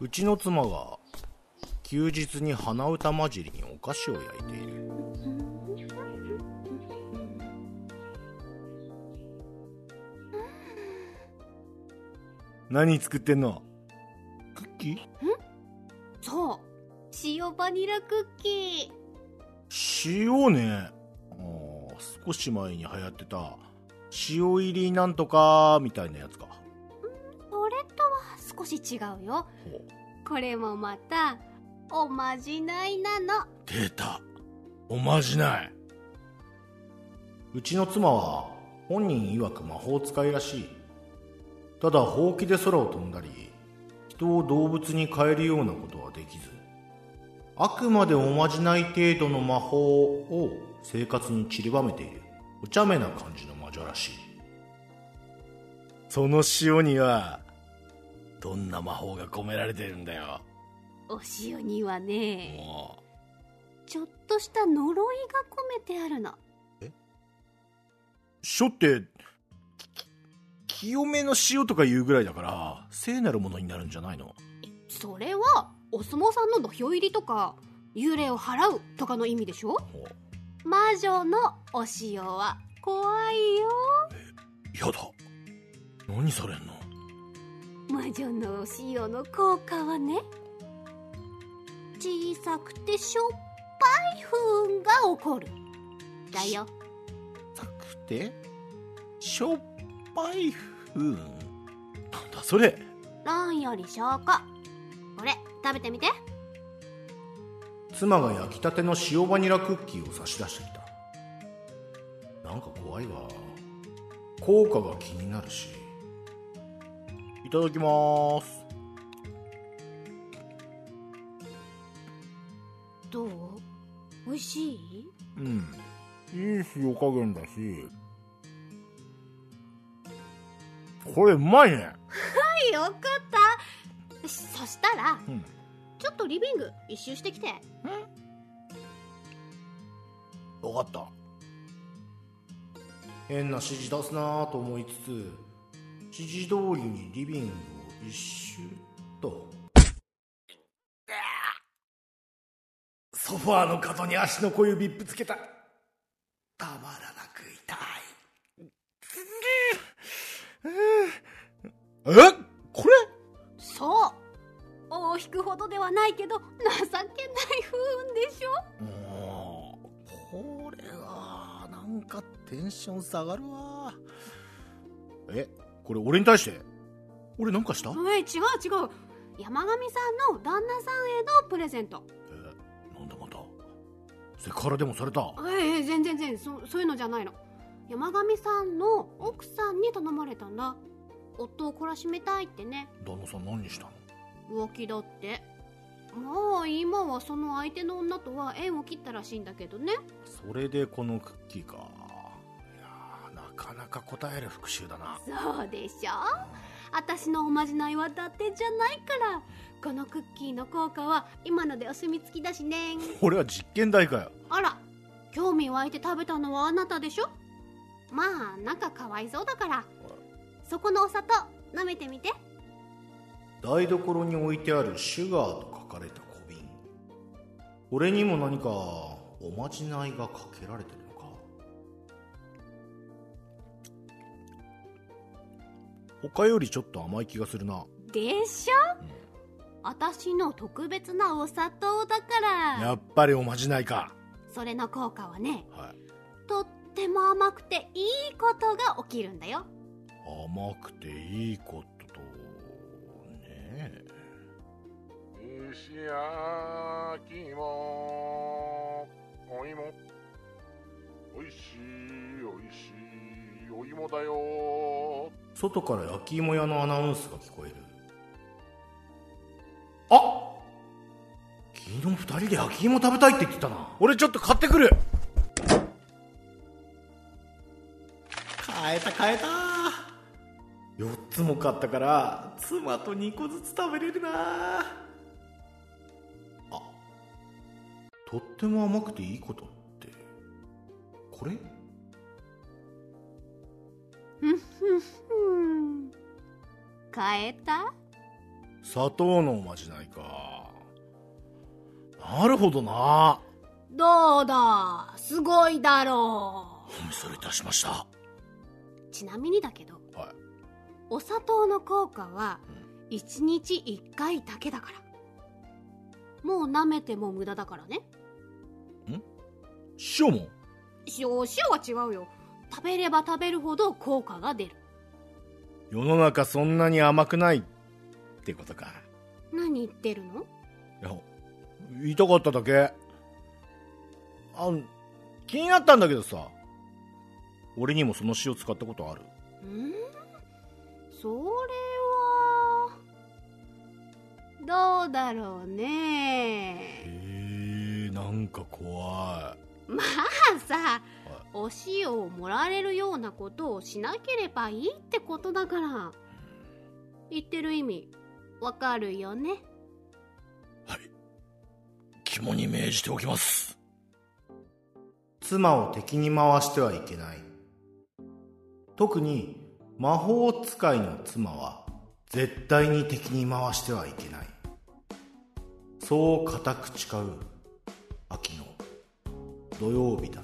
うちの妻が休日に鼻歌混じりにお菓子を焼いている。何作ってんの？クッキー？そう。塩バニラクッキー。塩ね。あー少し前に流行ってた。塩入りなんとかみたいなやつか少し違うよ。これもまたおまじないなの。出た。おまじない。うちの妻は本人曰く魔法使いらしい。ただほうきで空を飛んだり人を動物に変えるようなことはできずあくまでおまじない程度の魔法を生活に散りばめているお茶目な感じの魔女らしい。その塩にはどんな魔法が込められてるんだよ。お塩にはねもう。ちょっとした呪いが込めてあるの。書ってき清めの塩とか言うぐらいだから聖なるものになるんじゃないの？それはお相撲さんの土俵入りとか幽霊を払うとかの意味でしょ？ほう。魔女のお塩は怖いよ。やだ。何されんの？魔女のお塩の効果はね小さくてしょっぱい不運が起こる。だよ。さくてしょっぱい風なんだそれ？論より証拠こ。れ食べてみて。妻が焼きたての塩バニラクッキーを差し出してきた。なんか怖いわ。効果が気になるしいただきます。どう？美味しい？うん。いい塩加減だし。これうまいね。よかった。そしたらうん。ちょっとリビング一周してきて。分かった。変な指示出すなと思いつつ指示通りにリビングを一周と。ソファーの角に足の小指ぶつけた。たまらなく痛い。え？これ？そう。尾を引くほどではないけど情けない不運でしょ？もうこれはなんかテンション下がるわ。え？これ俺に対して？俺なんかした？え違う違う。山上さんの旦那さんへのプレゼント。えなんだまた？セクハラでもされた？ええ全然全然。そそういうのじゃないの。山上さんの奥さんに頼まれたんだ。夫を懲らしめたいってね。旦那さん何にしたの？浮気だって。まあ今はその相手の女とは縁を切ったらしいんだけどね。それでこのクッキーかかなか答える復讐だな。そうでしょ？私のおまじないは伊達じゃないから。このクッキーの効果は今のでお墨付きだしね。俺は実験台かよ。あら興味湧いて食べたのはあなたでしょ？まあなんかかわいそうだから。そこのお砂糖舐めてみて。台所に置いてあるシュガーと書かれた小瓶。これにも何かおまじないがかけられてる他よりちょっと甘い気がするな。でしょ？私の特別なお砂糖だから。やっぱりおまじないか。それの効果はねはい。とっても甘くていいことが起きるんだよ。甘くていいこととね。石焼き芋お芋。おいしいおいしいお芋だよ。外から焼き芋屋のアナウンスが聞こえる。あ昨日二人で焼き芋食べたいって言ってたな。俺ちょっと買ってくる。買えた買えた。4つも買ったから妻と2個ずつ食べれるな。あとっても甘くていいことってこれ？変えた？砂糖のおまじないか。なるほどな。どうだ？すごいだろお見それいたしました。うちなみにだけどはい。お砂糖の効果は1日1回だけだから。もう舐めても無駄だからね。塩も？塩塩は違うよ食べれば食べるほど効果が出る。世の中そんなに甘くないってことか。何言ってるの？いや言いたかっただけ。あ気になったんだけどさ。俺にもその塩使ったことある。ん？それはどうだろうね。へえなんか怖まあさお塩をもらえるようなことをしなければいいってことだから。言ってる意味わかるよね？いはい。肝に銘じておきます。妻を敵に回してはいけない。特に魔法使いの妻は絶対に敵に回してはいけない。そう固く誓う秋の土曜日だ